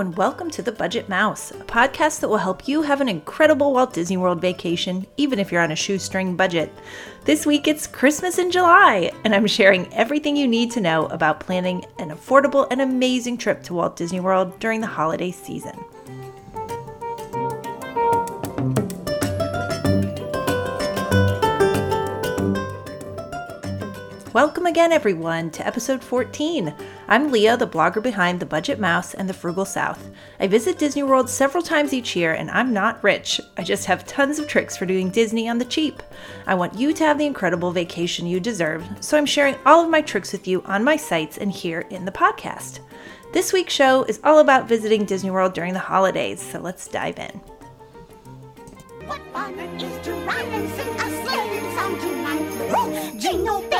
and welcome to The Budget Mouse, a podcast that will help you have an incredible Walt Disney World vacation, even if you're on a shoestring budget. This week it's Christmas in July, and I'm sharing everything you need to know about planning an affordable and amazing trip to Walt Disney World during the holiday season. Welcome again, everyone, to episode 14. I'm Leah, the blogger behind The Budget Mouse and The Frugal South. I visit Disney World several times each year, and I'm not rich. I just have tons of tricks for doing Disney on the cheap. I want you to have the incredible vacation you deserve, so I'm sharing all of my tricks with you on my sites and here in the podcast. This week's show is all about visiting Disney World during the holidays, so let's dive in. What to ride and sing a sleighing song tonight!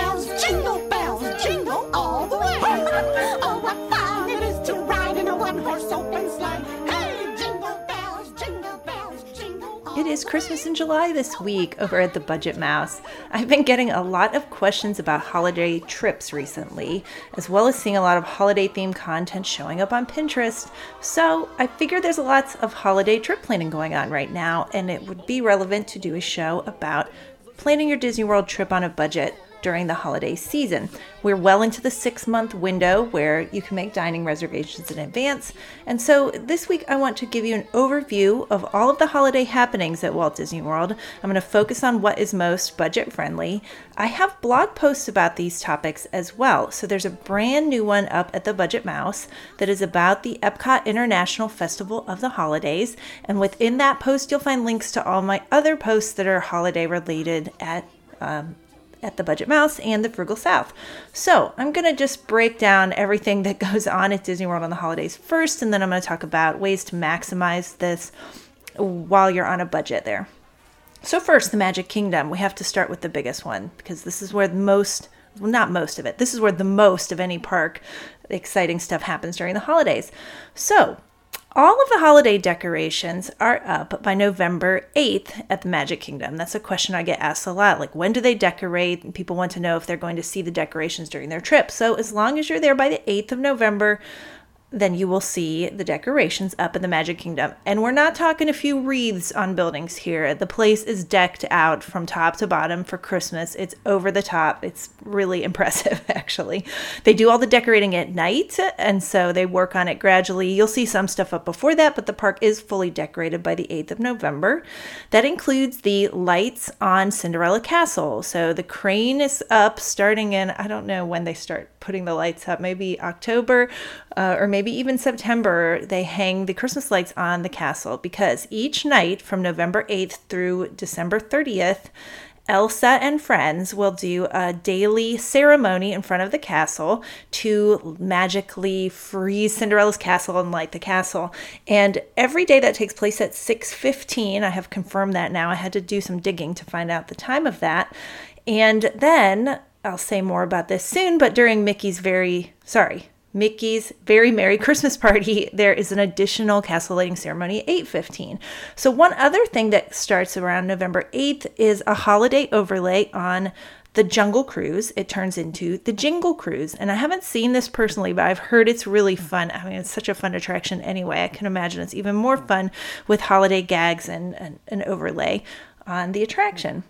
It is Christmas in July this week over at the Budget Mouse. I've been getting a lot of questions about holiday trips recently, as well as seeing a lot of holiday themed content showing up on Pinterest. So I figured there's lots of holiday trip planning going on right now, and it would be relevant to do a show about planning your Disney World trip on a budget during the holiday season. We're well into the six month window where you can make dining reservations in advance. And so this week I want to give you an overview of all of the holiday happenings at Walt Disney World. I'm going to focus on what is most budget friendly. I have blog posts about these topics as well. So there's a brand new one up at the Budget Mouse that is about the Epcot International Festival of the Holidays. And within that post, you'll find links to all my other posts that are holiday related at um, at the Budget Mouse and the Frugal South. So I'm going to just break down everything that goes on at Disney World on the holidays first, and then I'm going to talk about ways to maximize this while you're on a budget there. So, first, the Magic Kingdom. We have to start with the biggest one because this is where the most, well, not most of it, this is where the most of any park exciting stuff happens during the holidays. So, all of the holiday decorations are up by November 8th at the Magic Kingdom. That's a question I get asked a lot. Like, when do they decorate? People want to know if they're going to see the decorations during their trip. So, as long as you're there by the 8th of November, then you will see the decorations up in the Magic Kingdom. And we're not talking a few wreaths on buildings here. The place is decked out from top to bottom for Christmas. It's over the top. It's really impressive, actually. They do all the decorating at night, and so they work on it gradually. You'll see some stuff up before that, but the park is fully decorated by the 8th of November. That includes the lights on Cinderella Castle. So the crane is up starting in, I don't know when they start putting the lights up, maybe October uh, or maybe even September, they hang the Christmas lights on the castle because each night from November 8th through December 30th, Elsa and friends will do a daily ceremony in front of the castle to magically freeze Cinderella's castle and light the castle. And every day that takes place at 6:15, I have confirmed that now. I had to do some digging to find out the time of that. And then I'll say more about this soon, but during Mickey's very, sorry, Mickey's Very Merry Christmas Party, there is an additional castle lighting ceremony at 8:15. So one other thing that starts around November 8th is a holiday overlay on the Jungle Cruise. It turns into the Jingle Cruise. And I haven't seen this personally, but I've heard it's really fun. I mean, it's such a fun attraction anyway. I can imagine it's even more fun with holiday gags and an overlay on the attraction.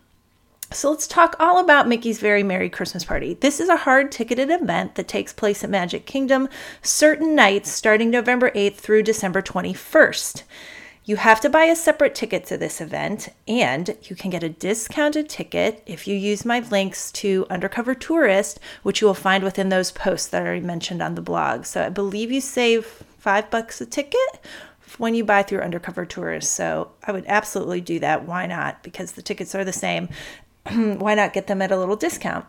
So let's talk all about Mickey's Very Merry Christmas Party. This is a hard ticketed event that takes place at Magic Kingdom certain nights starting November 8th through December 21st. You have to buy a separate ticket to this event, and you can get a discounted ticket if you use my links to Undercover Tourist, which you will find within those posts that I mentioned on the blog. So I believe you save five bucks a ticket when you buy through Undercover Tourist. So I would absolutely do that. Why not? Because the tickets are the same. why not get them at a little discount?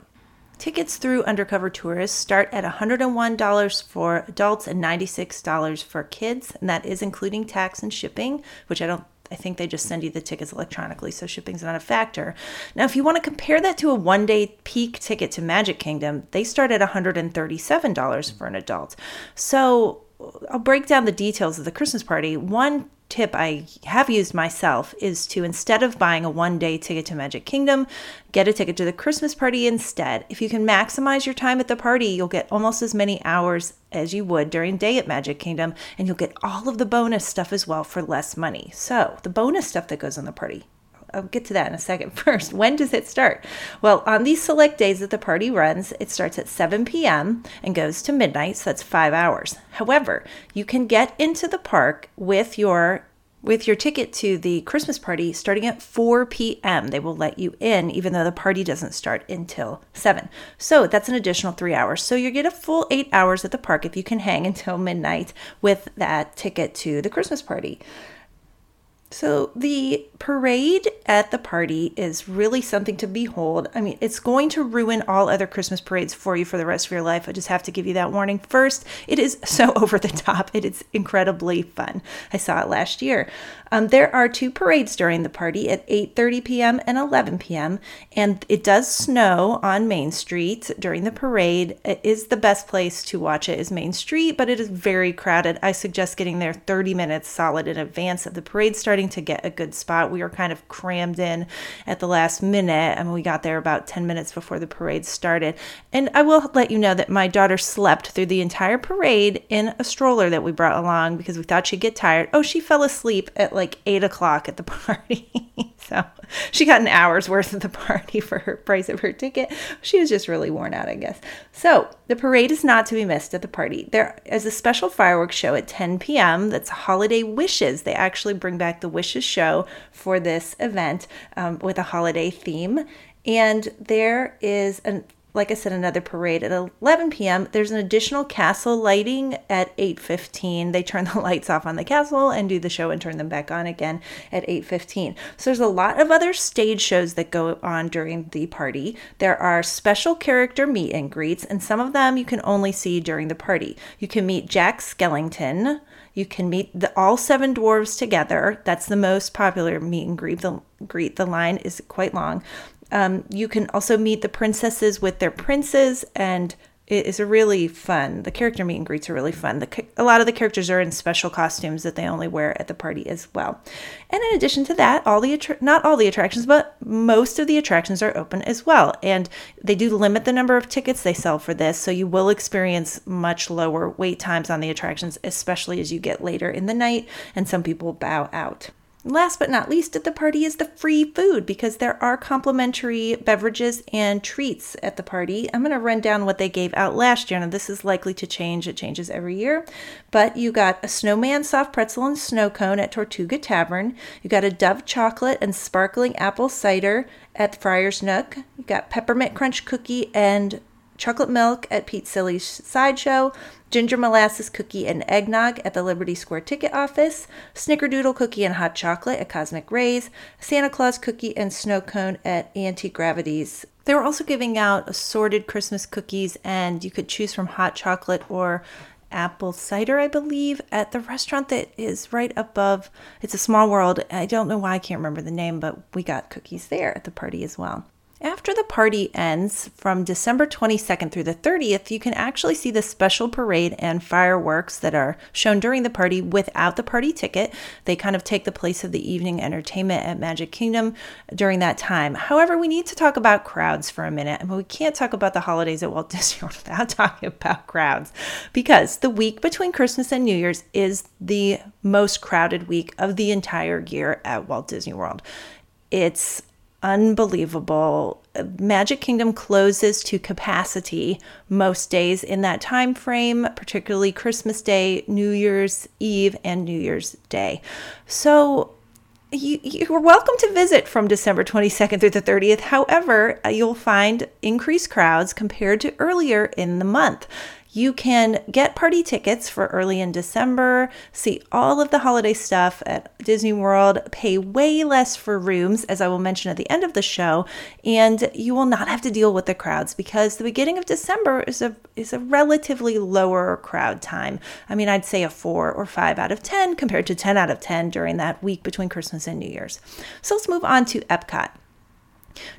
Tickets through Undercover Tourists start at $101 for adults and $96 for kids, and that is including tax and shipping, which I don't I think they just send you the tickets electronically, so shipping's not a factor. Now, if you want to compare that to a one day peak ticket to Magic Kingdom, they start at $137 for an adult. So I'll break down the details of the Christmas party. One tip I have used myself is to instead of buying a one day ticket to Magic Kingdom, get a ticket to the Christmas party instead. If you can maximize your time at the party, you'll get almost as many hours as you would during day at Magic Kingdom, and you'll get all of the bonus stuff as well for less money. So, the bonus stuff that goes on the party I'll get to that in a second. First, when does it start? Well, on these select days that the party runs, it starts at 7 p.m. and goes to midnight, so that's five hours. However, you can get into the park with your with your ticket to the Christmas party starting at 4 p.m. They will let you in, even though the party doesn't start until 7. So that's an additional three hours. So you get a full eight hours at the park if you can hang until midnight with that ticket to the Christmas party. So, the parade at the party is really something to behold. I mean, it's going to ruin all other Christmas parades for you for the rest of your life. I just have to give you that warning first. It is so over the top. It is incredibly fun. I saw it last year. Um, there are two parades during the party at 8:30 p.m. and 11 p.m. and it does snow on Main Street during the parade. It is the best place to watch it is Main Street, but it is very crowded. I suggest getting there 30 minutes solid in advance of the parade starting to get a good spot. We were kind of crammed in at the last minute and we got there about 10 minutes before the parade started. And I will let you know that my daughter slept through the entire parade in a stroller that we brought along because we thought she'd get tired. Oh, she fell asleep at like eight o'clock at the party. so she got an hour's worth of the party for her price of her ticket. She was just really worn out, I guess. So the parade is not to be missed at the party. There is a special fireworks show at 10 p.m. that's Holiday Wishes. They actually bring back the Wishes show for this event um, with a holiday theme. And there is an like I said, another parade at 11 p.m. There's an additional castle lighting at 8:15. They turn the lights off on the castle and do the show and turn them back on again at 8:15. So there's a lot of other stage shows that go on during the party. There are special character meet and greets, and some of them you can only see during the party. You can meet Jack Skellington. You can meet the, all seven dwarves together. That's the most popular meet and greet. The greet the line is quite long. Um, you can also meet the princesses with their princes, and it is really fun. The character meet and greets are really fun. The, a lot of the characters are in special costumes that they only wear at the party as well. And in addition to that, all the attra- not all the attractions, but most of the attractions are open as well. And they do limit the number of tickets they sell for this, so you will experience much lower wait times on the attractions, especially as you get later in the night and some people bow out. Last but not least at the party is the free food because there are complimentary beverages and treats at the party. I'm going to run down what they gave out last year. Now, this is likely to change, it changes every year. But you got a snowman soft pretzel and snow cone at Tortuga Tavern. You got a Dove chocolate and sparkling apple cider at Friar's Nook. You got peppermint crunch cookie and chocolate milk at Pete's Silly Sideshow, ginger molasses cookie and eggnog at the Liberty Square ticket office, snickerdoodle cookie and hot chocolate at Cosmic Rays, Santa Claus cookie and snow cone at Auntie Gravity's. They were also giving out assorted Christmas cookies, and you could choose from hot chocolate or apple cider, I believe, at the restaurant that is right above. It's a small world. I don't know why I can't remember the name, but we got cookies there at the party as well. After the party ends from December 22nd through the 30th, you can actually see the special parade and fireworks that are shown during the party without the party ticket. They kind of take the place of the evening entertainment at Magic Kingdom during that time. However, we need to talk about crowds for a minute. I mean, we can't talk about the holidays at Walt Disney World without talking about crowds because the week between Christmas and New Year's is the most crowded week of the entire year at Walt Disney World. It's unbelievable. Magic Kingdom closes to capacity most days in that time frame, particularly Christmas Day, New Year's Eve, and New Year's Day. So you, you're welcome to visit from December 22nd through the 30th. However, uh, you'll find increased crowds compared to earlier in the month. You can get party tickets for early in December, see all of the holiday stuff at Disney World, pay way less for rooms, as I will mention at the end of the show, and you will not have to deal with the crowds because the beginning of December is a is a relatively lower crowd time. I mean, I'd say a 4 or 5 out of 10 compared to 10 out of 10 during that week between Christmas and New Year's. So let's move on to Epcot.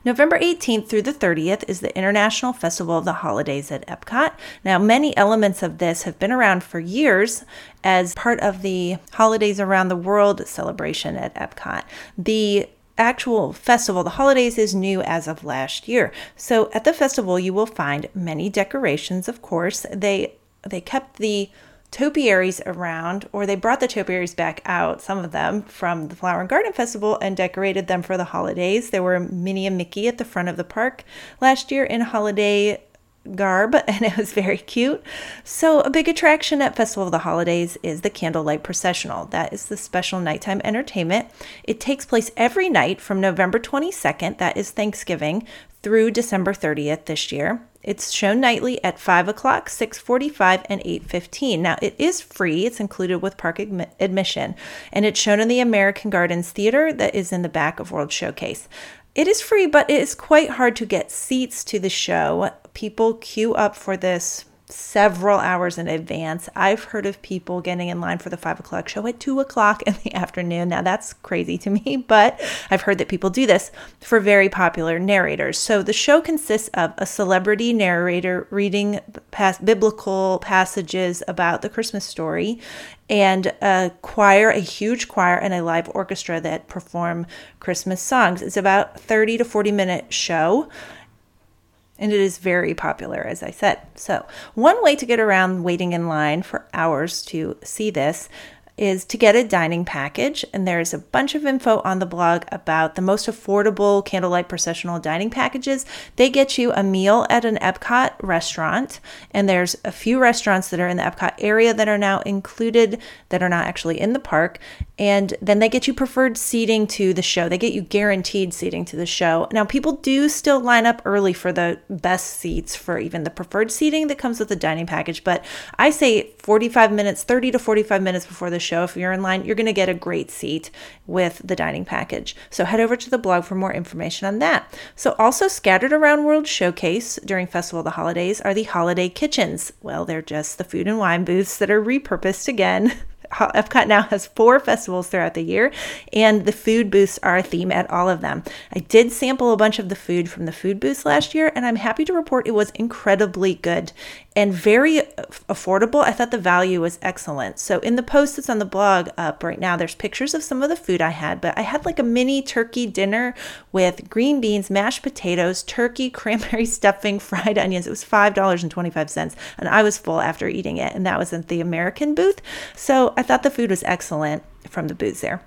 November 18th through the 30th is the International Festival of the Holidays at Epcot. Now, many elements of this have been around for years as part of the Holidays Around the World celebration at Epcot. The actual festival, the holidays, is new as of last year. So at the festival, you will find many decorations, of course. They they kept the topiaries around, or they brought the topiaries back out, some of them from the Flower and Garden Festival, and decorated them for the holidays. There were Minnie and Mickey at the front of the park last year in holiday garb and it was very cute. So, a big attraction at Festival of the Holidays is the Candlelight Processional. That is the special nighttime entertainment. It takes place every night from November 22nd, that is Thanksgiving, through December 30th this year. It's shown nightly at 5 o'clock, 6.45, and 8.15. Now, it is free. It's included with park admission. And it's shown in the American Gardens Theater that is in the back of World Showcase. It is free, but it is quite hard to get seats to the show. People queue up for this several hours in advance. I've heard of people getting in line for the five o'clock show at two o'clock in the afternoon. Now that's crazy to me, but I've heard that people do this for very popular narrators. So the show consists of a celebrity narrator reading past biblical passages about the Christmas story and a choir, a huge choir, and a live orchestra that perform Christmas songs. It's about 30 to 40 minute show and it is very popular, as I said. So, one way to get around waiting in line for hours to see this is to get a dining package. And there's a bunch of info on the blog about the most affordable candlelight processional dining packages. They get you a meal at an Epcot restaurant. And there's a few restaurants that are in the Epcot area that are now included that are not actually in the park. And then they get you preferred seating to the show. They get you guaranteed seating to the show. Now, people do still line up early for the best seats for even the preferred seating that comes with the dining package. But I say 45 minutes, 30 to 45 minutes before the show, if you're in line, you're going to get a great seat with the dining package. So head over to the blog for more information on that. So, also scattered around World Showcase during Festival of the Holidays are the holiday kitchens. Well, they're just the food and wine booths that are repurposed again Epcot now has four festivals throughout the year, and the food booths are a theme at all of them. I did sample a bunch of the food from the food booths last year, and I'm happy to report it was incredibly good and very affordable. I thought the value was excellent. So, in the post that's on the blog up right now, there's pictures of some of the food I had, but I had like a mini turkey dinner with green beans, mashed potatoes, turkey, cranberry stuffing, fried onions. It was $5.25, and I was full after eating it, and that was at the American booth. So, I thought the food was excellent from the booths there.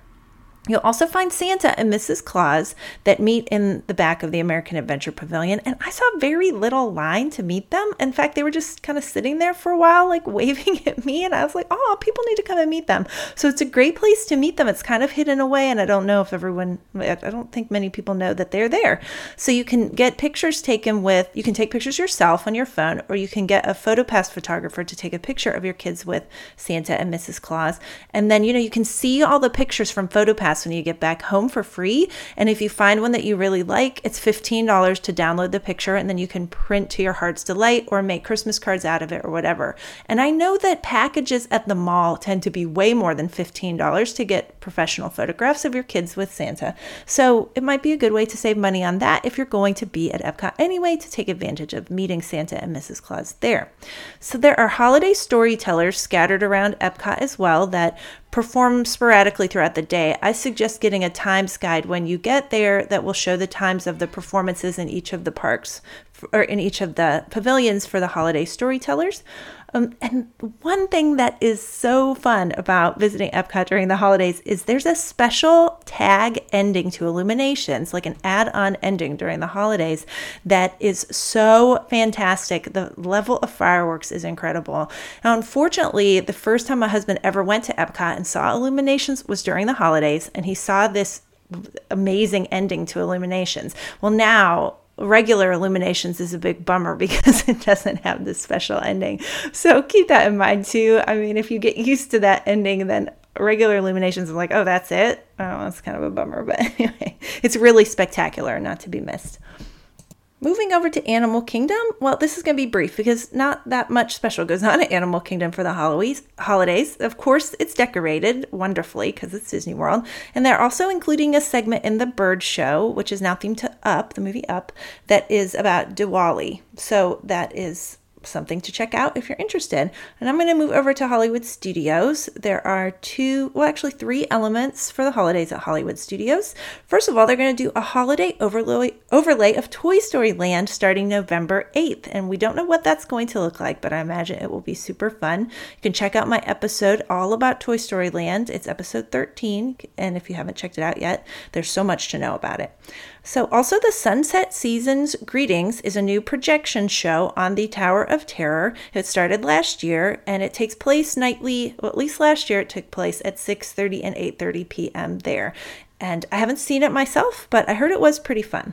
You'll also find Santa and Mrs. Claus that meet in the back of the American Adventure Pavilion, and I saw very little line to meet them. In fact, they were just kind of sitting there for a while, like waving at me, and I was like, oh, people need to come and meet them. So it's a great place to meet them. It's kind of hidden away, and I don't know if everyone, I don't think many people know that they're there. So you can get pictures taken with, you can take pictures yourself on your phone, or you can get a PhotoPass photographer to take a picture of your kids with Santa and Mrs. Claus. And then, you know, you can see all the pictures from PhotoPass when you get back home for free. And if you find one that you really like, it's $15 to download the picture and then you can print to your heart's delight or make Christmas cards out of it or whatever. And I know that packages at the mall tend to be way more than $15 to get professional photographs of your kids with Santa. So it might be a good way to save money on that if you're going to be at Epcot anyway to take advantage of meeting Santa and Mrs. Claus there. So there are holiday storytellers scattered around Epcot as well that perform sporadically throughout the day. I suggest getting a times guide when you get there that will show the times of the performances in each of the parks or in each of the pavilions for the holiday storytellers. Um, and one thing that is so fun about visiting Epcot during the holidays is there's a special tag ending to Illuminations, like an add on ending during the holidays, that is so fantastic. The level of fireworks is incredible. Now, unfortunately, the first time my husband ever went to Epcot and saw Illuminations was during the holidays, and he saw this amazing ending to Illuminations. Well, now regular illuminations is a big bummer because it doesn't have this special ending. So keep that in mind too. I mean, if you get used to that ending, then regular illuminations are like, oh, that's it. Oh, that's kind of a bummer. But anyway, it's really spectacular, not to be missed. Moving over to Animal Kingdom, well, this is going to be brief because not that much special goes on at Animal Kingdom for the holidays. Of course, it's decorated wonderfully because it's Disney World. And they're also including a segment in the Bird Show, which is now themed to Up, the movie Up, that is about Diwali. So that is something to check out if you're interested. And I'm going to move over to Hollywood Studios. There are two, well, actually, three elements for the holidays at Hollywood Studios. First of all, they're going to do a holiday overlay, overlay of Toy Story Land starting November 8th. And we don't know what that's going to look like, but I imagine it will be super fun. You can check out my episode all about Toy Story Land. It's episode 13. And if you haven't checked it out yet, there's so much to know about it. So, also, the Sunset Seasons Greetings is a new projection show on the Tower of Terror. It started last year and it takes place nightly, well, at least last year it took place at 6:30 and 8:30 p.m. there. And I haven't seen it myself, but I heard it was pretty fun.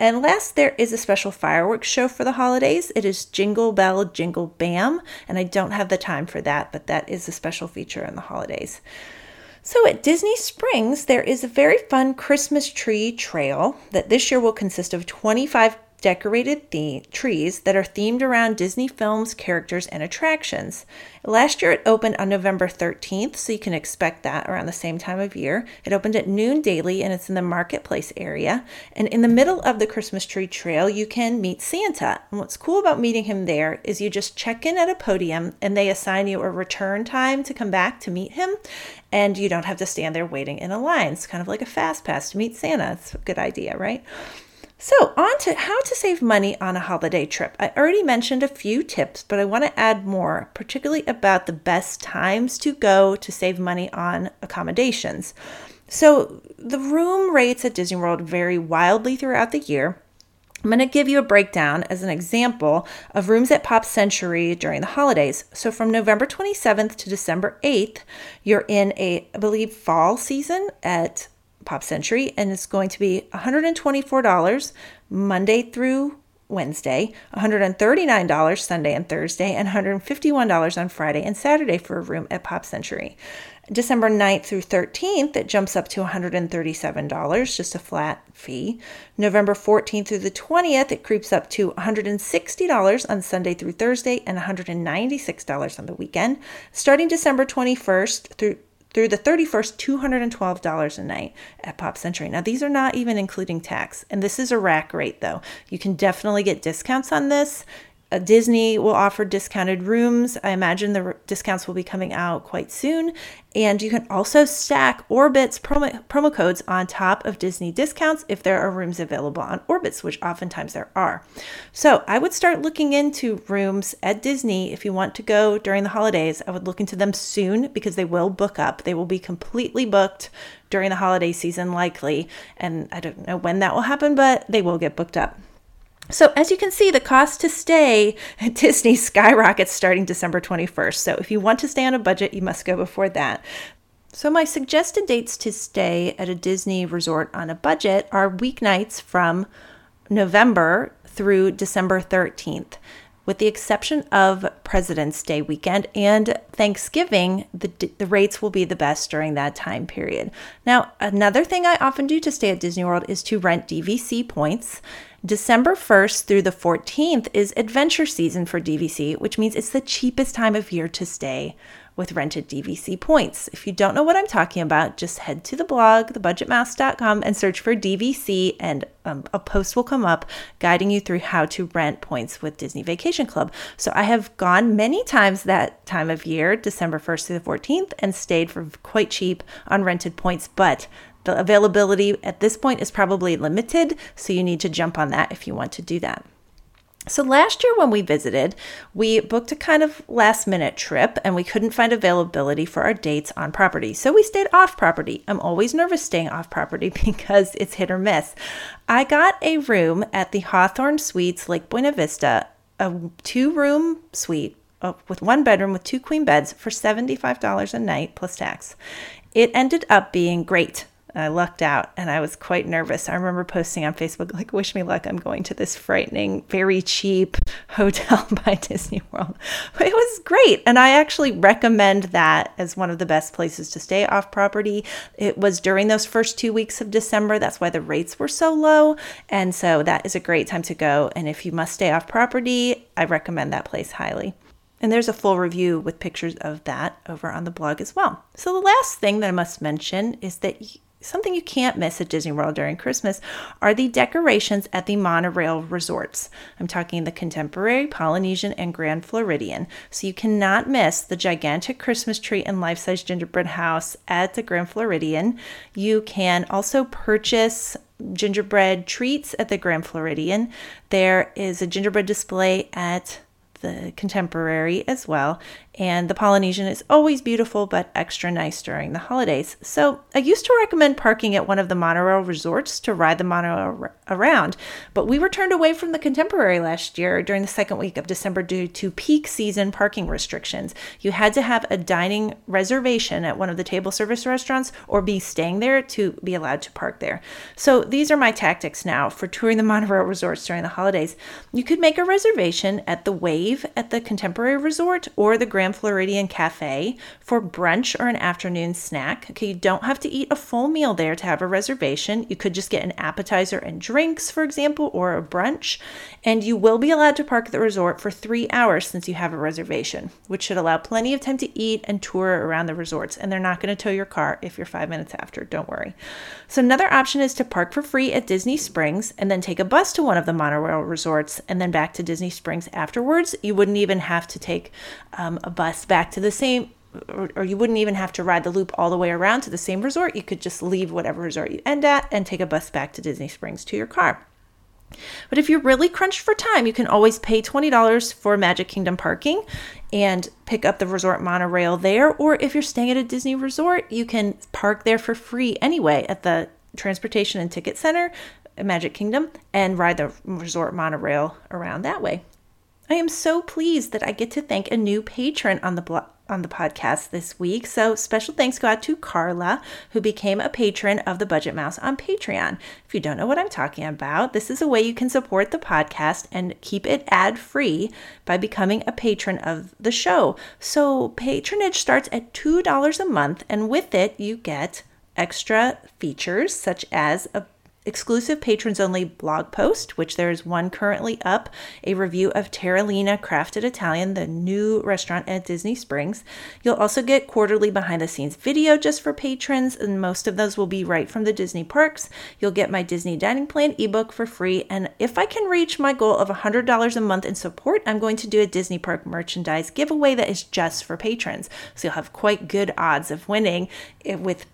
And last, there is a special fireworks show for the holidays. It is Jingle Bell, Jingle Bam, and I don't have the time for that, but that is a special feature in the holidays. So at Disney Springs, there is a very fun Christmas tree trail that this year will consist of 25 decorated the- trees that are themed around Disney films, characters, and attractions. Last year it opened on November 13th, so you can expect that around the same time of year. It opened at noon daily and it's in the marketplace area. And in the middle of the Christmas tree trail, you can meet Santa. And what's cool about meeting him there is you just check in at a podium and they assign you a return time to come back to meet him. And you don't have to stand there waiting in a line. It's kind of like a fast pass to meet Santa. It's a good idea, right? So, on to how to save money on a holiday trip. I already mentioned a few tips, but I want to add more, particularly about the best times to go to save money on accommodations. So, the room rates at Disney World vary wildly throughout the year. I'm going to give you a breakdown as an example of rooms at Pop Century during the holidays. So from November 27th to December 8th, you're in a, I believe, fall season at Pop Century, and it's going to be $124 Monday through Wednesday, $139 Sunday and Thursday, and $151 on Friday and Saturday for a room at Pop Century. December 9th through 13th, it jumps up to $137, just a flat fee. November 14th through the 20th, it creeps up to $160 on Sunday through Thursday and $196 on the weekend. Starting December 21st through through the 31st, $212 a night at Pop Century. Now, these are not even including tax, and this is a rack rate though. You can definitely get discounts on this. Uh, Disney will offer discounted rooms. I imagine the discounts will be coming out quite soon. And you can also stack Orbitz promo, promo codes on top of Disney discounts if there are rooms available on Orbitz, which oftentimes there are. So I would start looking into rooms at Disney if you want to go during the holidays. I would look into them soon because they will book up. They will be completely booked during the holiday season, likely. And I don't know when that will happen, but they will get booked up. So, as you can see, the cost to stay at Disney skyrockets starting December 21st. So, if you want to stay on a budget, you must go before that. So, my suggested dates to stay at a Disney resort on a budget are weeknights from November through December 13th. With the exception of President's Day weekend and Thanksgiving, the, the rates will be the best during that time period. Now, another thing I often do to stay at Disney World is to rent DVC points. December 1st through the 14th is adventure season for DVC, which means it's the cheapest time of year to stay with rented DVC points. If you don't know what I'm talking about, just head to the blog, thebudgetmouse.com, and search for DVC, and um, a post will come up guiding you through how to rent points with Disney Vacation Club. So I have gone many times that time of year, December 1st through the 14th, and stayed for quite cheap on rented points, but the availability at this point is probably limited, so you need to jump on that if you want to do that. So last year when we visited, we booked a kind of last minute trip and we couldn't find availability for our dates on property. So we stayed off property. I'm always nervous staying off property because it's hit or miss. I got a room at the Hawthorn Suites Lake Buena Vista, a two room suite uh, with one bedroom with two queen beds for $75 a night plus tax. It ended up being great. I lucked out and I was quite nervous. I remember posting on Facebook, like, wish me luck. I'm going to this frightening, very cheap Hotel by Disney World. It was great. And I actually recommend that as one of the best places to stay off property. It was during those first two weeks of December. That's why the rates were so low. And so that is a great time to go. And if you must stay off property, I recommend that place highly. And there's a full review with pictures of that over on the blog as well. So, the last thing that I must mention is that something you can't miss at Disney World during Christmas are the decorations at the monorail resorts. I'm talking the Contemporary, Polynesian, and Grand Floridian. So you cannot miss the gigantic Christmas tree and life size gingerbread house at the Grand Floridian. You can also purchase gingerbread treats at the Grand Floridian. There is a gingerbread display at the contemporary as well. And the Polynesian is always beautiful but extra nice during the holidays. So I used to recommend parking at one of the monorail resorts to ride the monorail around, but we were turned away from the contemporary last year during the second week of December due to peak season parking restrictions. You had to have a dining reservation at one of the table service restaurants or be staying there to be allowed to park there. So these are my tactics now for touring the monorail resorts during the holidays. You could make a reservation at the Wave at the Contemporary Resort or the Grand Floridian Cafe for brunch or an afternoon snack. Okay, you don't have to eat a full meal there to have a reservation. You could just get an appetizer and drinks, for example, or a brunch. And you will be allowed to park at the resort for three hours since you have a reservation, which should allow plenty of time to eat and tour around the resorts. And they're not going to tow your car if you're five minutes after. Don't worry. So, another option is to park for free at Disney Springs and then take a bus to one of the monorail resorts and then back to Disney Springs afterwards. You wouldn't even have to take um, a bus back to the same or, or, you wouldn't even have to ride the loop all the way around to the same resort. You could just leave whatever resort you end at and take a bus back to Disney Springs to your car. But if you're really crunched for time, you can always pay $20 for Magic Kingdom parking and pick up the resort monorail there. Or if you're staying at a Disney resort, you can park there for free anyway at the Transportation and Ticket Center, Magic Kingdom, and ride the resort monorail around that way. I am so pleased that I get to thank a new patron on the blog on the podcast this week. So, special thanks go out to Carla, who became a patron of the Budget Mouse on Patreon. If you don't know what I'm talking about, this is a way you can support the podcast and keep it ad free by becoming a patron of the show. So, patronage starts at $2 a month, and with it, you get extra features such as a exclusive patrons only blog post, which there is one currently up, a review of Terralina Crafted Italian, the new restaurant at Disney Springs. You'll also get quarterly behind the scenes video just for patrons, and most of those will be right from the Disney parks. You'll get my Disney Dining Plan ebook for free, and if I can reach my goal of $100 a month in support, I'm going to do a Disney Park merchandise giveaway that is just for patrons. So you'll have quite good odds of winning eh, with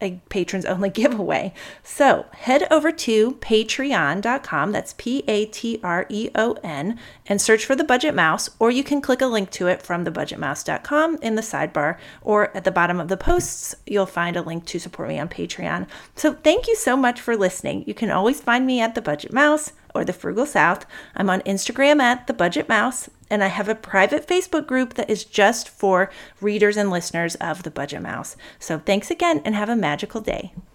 a patrons only giveaway. So head over to patreon.com, that's P A T R E O N, and search for the Budget Mouse, or you can click a link to it from thebudgetmouse.com in the sidebar, or at the bottom of the posts, you'll find a link to support me on Patreon. So thank you so much for listening. You can always find me at the Budget Mouse or the Frugal South. I'm on Instagram at the Budget Mouse, and I have a private Facebook group that is just for readers and listeners of the Budget Mouse. So thanks again and have a magical day.